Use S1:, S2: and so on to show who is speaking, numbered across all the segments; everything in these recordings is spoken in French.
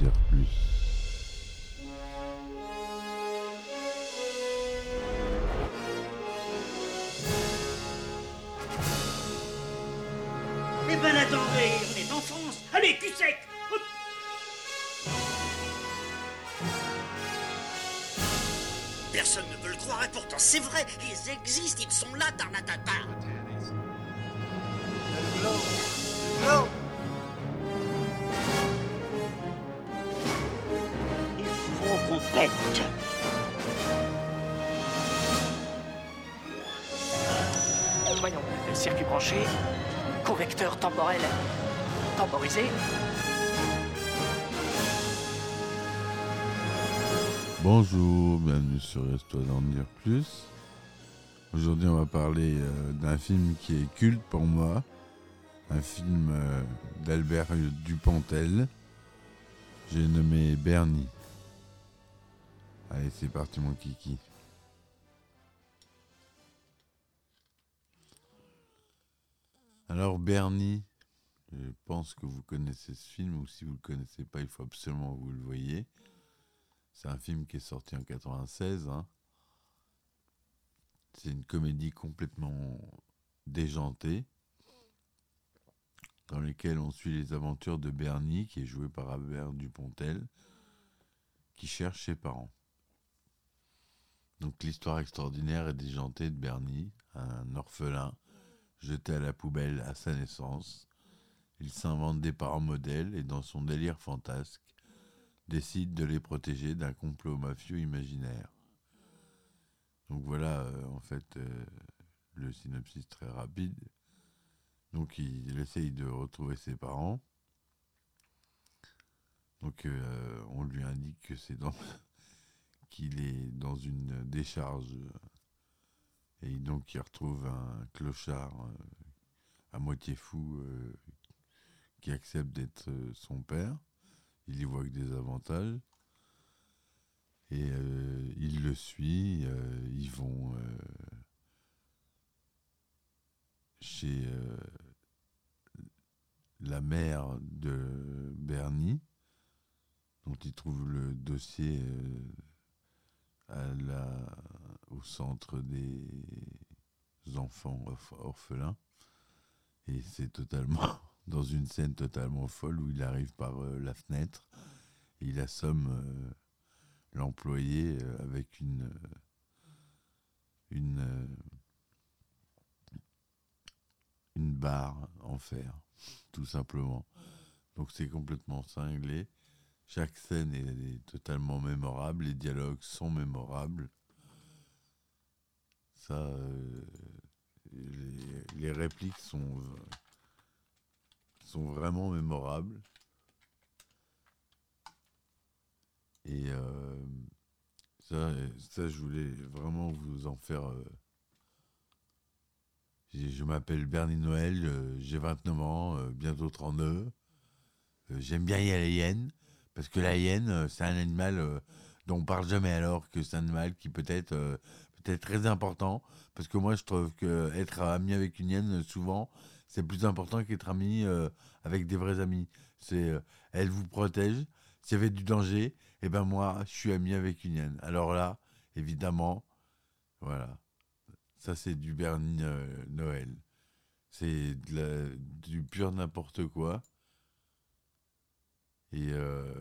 S1: dire plus.
S2: Eh ben attendez, on est en France. Allez, cul sec Hop. Personne ne veut le croire et pourtant c'est vrai, ils existent, ils sont là, Tarnatata. Il pète.
S3: Voyons, circuit branché, convecteur temporel temporisé.
S1: Bonjour, bienvenue sur Reste-toi d'en dire plus. Aujourd'hui, on va parler euh, d'un film qui est culte pour moi, un film euh, d'Albert Dupontel. J'ai nommé Bernie. Allez, c'est parti mon kiki. Alors Bernie, je pense que vous connaissez ce film, ou si vous ne le connaissez pas, il faut absolument que vous le voyez. C'est un film qui est sorti en 96. hein. C'est une comédie complètement déjantée, dans laquelle on suit les aventures de Bernie, qui est joué par Albert Dupontel, qui cherche ses parents. Donc l'histoire extraordinaire et déjantée de Bernie, un orphelin jeté à la poubelle à sa naissance. Il s'invente des parents modèles et dans son délire fantasque, décide de les protéger d'un complot mafieux imaginaire. Donc voilà, euh, en fait, euh, le synopsis très rapide. Donc il, essaye de retrouver ses parents. Donc euh, on lui indique que c'est dans qu'il est dans une décharge et donc il retrouve un clochard euh, à moitié fou euh, qui accepte d'être euh, son père. Il y voit que des avantages. Et euh, il le suit. euh, ils vont euh, chez euh, la mère de Bernie, dont il trouve le dossier euh, au centre des enfants orph- orphelins. Et c'est totalement dans une scène totalement folle où il arrive par euh, la fenêtre et il assomme euh, l'employé euh, avec une une une barre en fer, tout simplement. Donc c'est complètement cinglé. Chaque scène est, totalement mémorable, les dialogues sont mémorables. Ça, euh, les, répliques sont, sont vraiment mémorables. Et euh, ça, ça, je voulais vraiment vous en faire. euh, je m'appelle Bernie Noël, j'ai 29 ans, bientôt 32. Euh, J'aime bien y aller parce que la hyène, euh, c'est un animal euh, dont on parle jamais alors que c'est un animal qui peut être euh, peut-être très important. Parce que moi, je trouve que être ami avec une hyène, souvent, c'est plus important qu'être ami avec des vrais amis. C'est, elle vous protège. S'il y avait du danger, et ben moi, je suis ami avec une hyène. Alors là, évidemment, voilà. Ça, c'est du Bernie Noël. C'est du pur n'importe quoi. Et euh,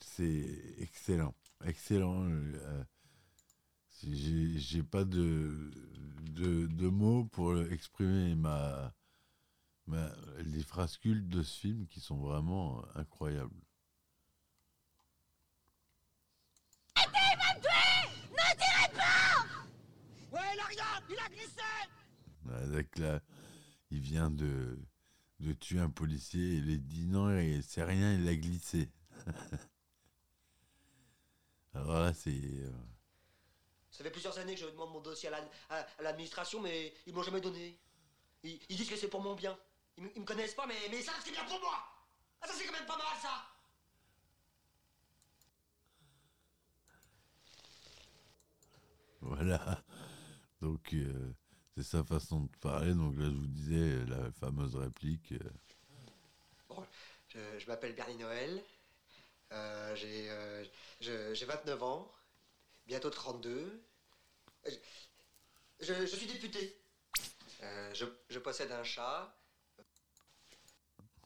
S1: c'est excellent. Excellent. euh, J'ai pas de, de, de mots pour exprimer ma, ma, les phrases cultes de ce film qui sont vraiment incroyables.
S2: Ouais, il a rien Il a glissé
S1: Avec là, il vient de, de tuer un policier il dit non, c'est rien, il a glissé. Alors là, c'est. euh,
S4: Ça fait plusieurs années que je demande mon dossier à la- à à l'administration, mais ils m'ont jamais donné. Ils, ils disent que c'est pour mon bien. Ils, ils me connaissent pas, mais, mais ça, c'est bien pour moi Ah, ça, c'est quand même pas mal, ça
S1: Voilà. Donc, euh, c'est sa façon de parler. Donc là, je vous disais la fameuse réplique. euh,
S4: Bon, Je, je m'appelle Bernie Noël. Euh, j'ai, euh, je- j'ai 29 ans. Bientôt 32. Je, je- je suis député. Euh, je, je possède un chat.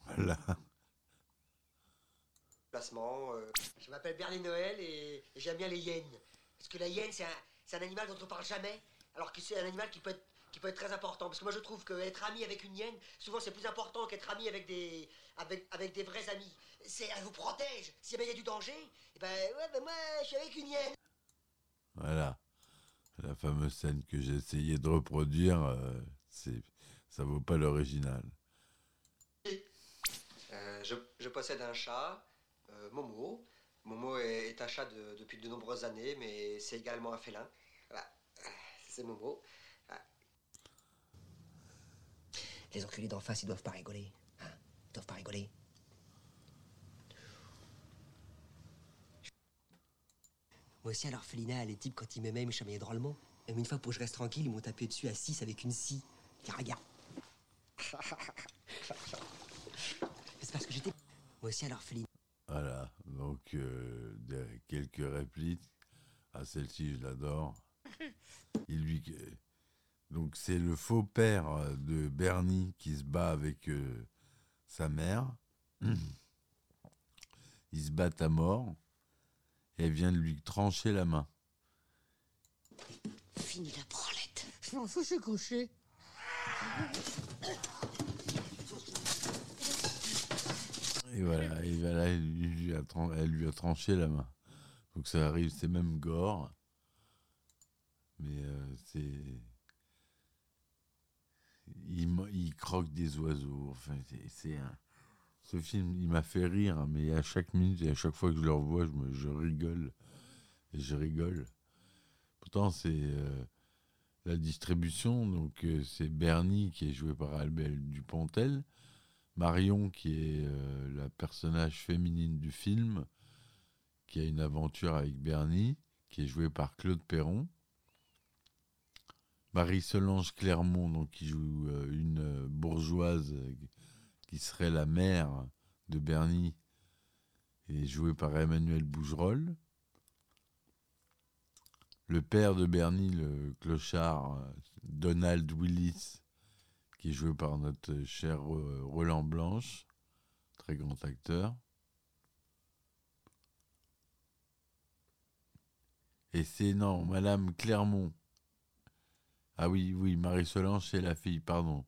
S1: Voilà.
S4: Placement. euh, Je m'appelle Bernie Noël et, et j'aime bien les hyènes. Parce que la hyène, c'est un, c'est un animal dont on parle jamais. Alors que c'est un animal qui peut être qui peut être très important. Parce que moi, je trouve qu'être ami avec une hyène, souvent, c'est plus important qu'être ami avec des, avec, avec des vrais amis. C'est, elle vous protège. Si il y a du danger, eh ben, ouais, ben moi, je suis avec une hyène.
S1: Voilà. La fameuse scène que j'ai essayé de reproduire, euh, c'est, ça vaut pas l'original.
S4: Euh, je, je possède un chat, euh, Momo. Momo est, est un chat de- depuis de nombreuses années, mais c'est également un félin. Voilà. C'est Momo. Voilà. Les enculés d'en face, ils doivent pas rigoler. Hein ils doivent pas rigoler. Moi aussi, à l'orphelinat, les types, quand ils m'aimaient, ils me chamaillaient drôlement. Même une fois, pour que je reste tranquille, ils m'ont tapé dessus à 6 avec une scie. Regarde. C'est parce que j'étais. Moi aussi, à l'orphelinat.
S1: Voilà. Donc, euh, quelques répliques. Ah, celle-ci, je l'adore. Il lui. Donc, c'est le faux père de Bernie qui se bat avec euh, sa mère. Ils se battent à mort. Et elle vient de lui trancher la main.
S4: Fini la branlette.
S5: Je m'en fous, je suis couché.
S1: Et voilà, et voilà elle, lui a tran- elle lui a tranché la main. Donc ça arrive, c'est même gore. Mais euh, c'est. Il, mo- il croque des oiseaux. Enfin, c'est- un. Ce film, il m'a fait rire, hein, mais à chaque minute et à chaque fois que je le revois, je, rigole. Je rigole. Pourtant, c'est euh, la distribution. Donc, euh, c'est Bernie qui est joué par Albert Dupontel. Marion, qui est euh, la personnage féminine du film, qui a une aventure avec Bernie, qui est jouée par Claude Perron. Marie-Solange Clermont, qui joue euh, une euh, bourgeoise euh, qui serait la mère de Bernie, est jouée par Emmanuel Bougerolles. Le père de Bernie, le clochard Donald Willis, qui est joué par notre cher Roland Blanche, très grand acteur. Et c'est non, Madame Clermont. Ah oui, oui, Marie-Solange, c'est la fille, pardon.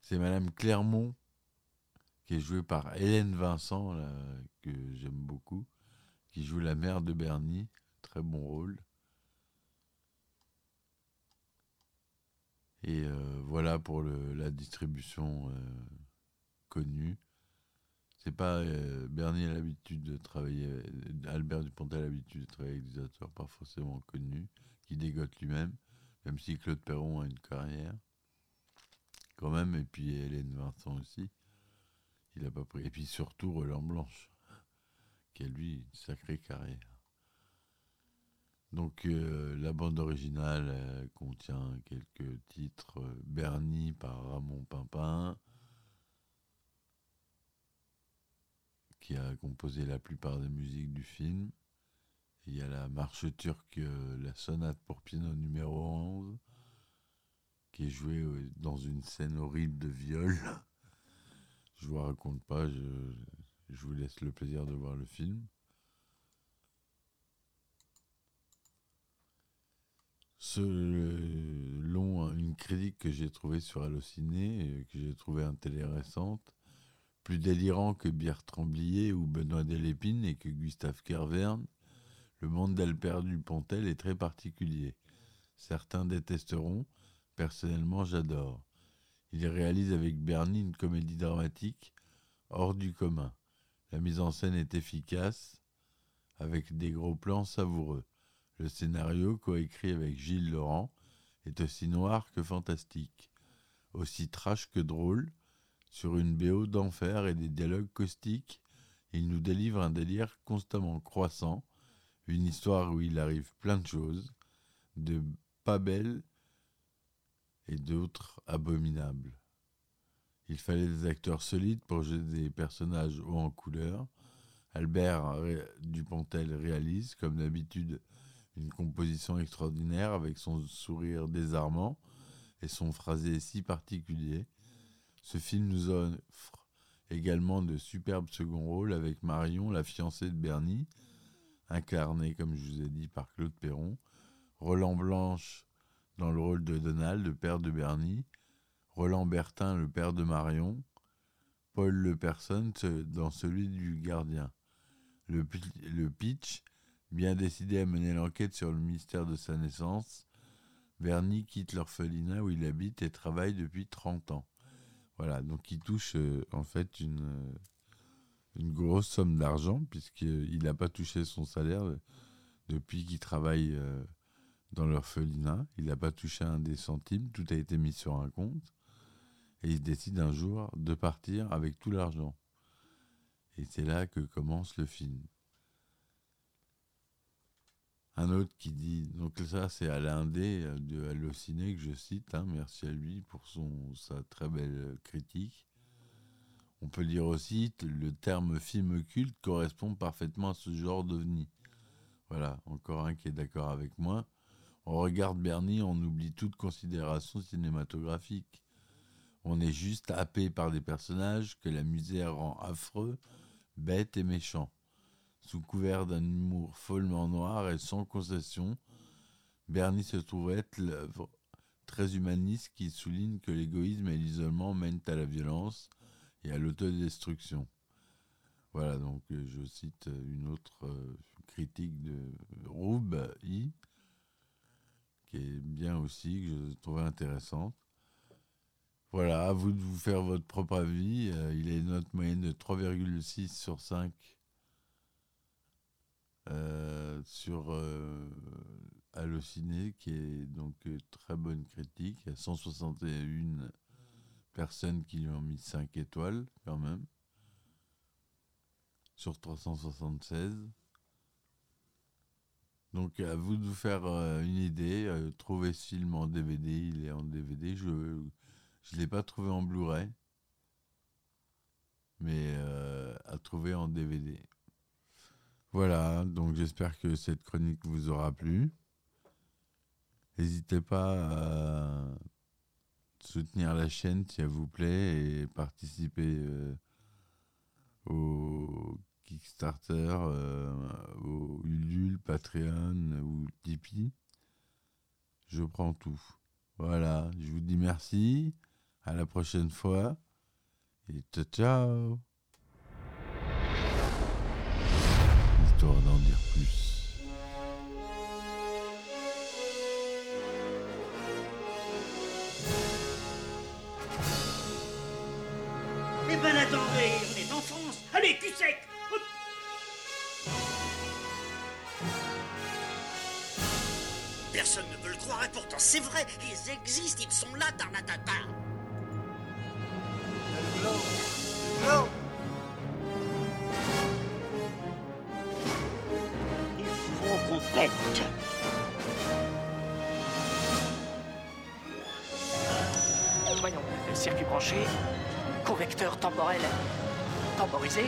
S1: C'est Madame Clermont, qui est jouée par Hélène Vincent, que j'aime beaucoup, qui joue la mère de Bernie. Très bon rôle. Et euh, voilà pour la distribution euh, connue. C'est pas euh, Bernie a l'habitude de travailler, Albert Dupontel a l'habitude de travailler avec des acteurs pas forcément connus, qui dégotent lui-même, même si Claude Perron a une carrière, quand même, et puis Hélène Vincent aussi. Il a pas pris. Et puis surtout Roland Blanche, qui a lui une sacrée carrière. Donc euh, la bande originale contient quelques titres. euh, Bernie par Ramon Pimpin, qui a composé la plupart des musiques du film. Il y a la marche turque, euh, la sonate pour piano numéro 11, qui est jouée euh, dans une scène horrible de viol. Je vous raconte pas, je, vous laisse le plaisir de voir le film. Selon une critique que j'ai trouvée sur Allociné, que j'ai trouvée intéressante, plus délirant que Bertrand Blier ou Benoît Delépine et que Gustave Kervern, le monde d'Albert Dupontel est très particulier. Certains détesteront, personnellement j'adore. Il réalise avec Bernie une comédie dramatique hors du commun. La mise en scène est efficace, avec des gros plans savoureux. Le scénario, coécrit avec Gilles Laurent, est aussi noir que fantastique, aussi trash que drôle, sur une BO d'enfer et des dialogues caustiques, il nous délivre un délire constamment croissant, une histoire où il arrive plein de choses, de pas belles et d'autres abominables. Il fallait des acteurs solides pour jouer des personnages hauts en couleur. Albert Dupontel réalise, comme d'habitude, une composition extraordinaire avec son sourire désarmant et son phrasé si particulier. Ce film nous offre également de superbes seconds rôles avec Marion, la fiancée de Bernie, incarnée, comme je vous ai dit, par Claude Perron, Roland Blanche dans le rôle de Donald, le père de Bernie, Roland Bertin, le père de Marion, Paul Le Person ce- dans celui du gardien. Le, le pitch, bien décidé à mener l'enquête sur le mystère de sa naissance, Bernie quitte l'orphelinat où il habite et travaille depuis 30 ans. Voilà, donc il touche euh, en fait une, euh, une grosse somme d'argent puisqu'il n'a pas touché son salaire euh, depuis qu'il travaille euh, dans l'orphelinat. Il n'a pas touché un des centimes, tout a été mis sur un compte. Et il décide un jour de partir avec tout l'argent. Et c'est là que commence le film. Un autre qui dit, donc ça c'est Alain D euh, de Allociné que je cite, hein, merci à lui pour son, sa très belle critique. On peut dire aussi le terme film culte correspond parfaitement à ce genre d'ovni. Voilà, encore un qui est d'accord avec moi. On regarde Bernie, on oublie toute considération cinématographique. On est juste happé par des personnages que la misère rend affreux, bêtes et méchants. Sous couvert d'un humour follement noir et sans concession, Bernie se trouve être l'œuvre très humaniste qui souligne que l'égoïsme et l'isolement mènent à la violence à l'autodestruction. Voilà, donc euh, je cite euh, une autre euh, critique de Roub qui est bien aussi, que je trouvais intéressante. Voilà, à vous de vous faire votre propre avis. Il une note moyenne de 3,6 sur 5 euh, sur Allociné, qui est donc très bonne critique. A 161 personnes qui lui ont mis 5 étoiles, quand même, sur 376. Donc à vous de vous faire euh, une idée. Euh, trouvez ce film en DVD, il est en DVD. Je ne l'ai pas trouvé en Blu-ray, mais euh, à trouver en DVD. Voilà, donc j'espère que cette chronique vous aura plu. N'hésitez pas à soutenir la chaîne si elle vous plaît et participer euh, au Kickstarter, euh, au Ulule, Patreon ou Tipeee. Je prends tout. Voilà, je vous dis merci. À la prochaine fois. Et ciao ciao Histoire d'en dire plus.
S2: Sec Hop. Personne ne veut le croire et pourtant c'est vrai, ils existent, ils sont là, Tarnatata.
S3: Il faut qu'on pète. Voyons, circuit branché, convecteur temporel temporisé,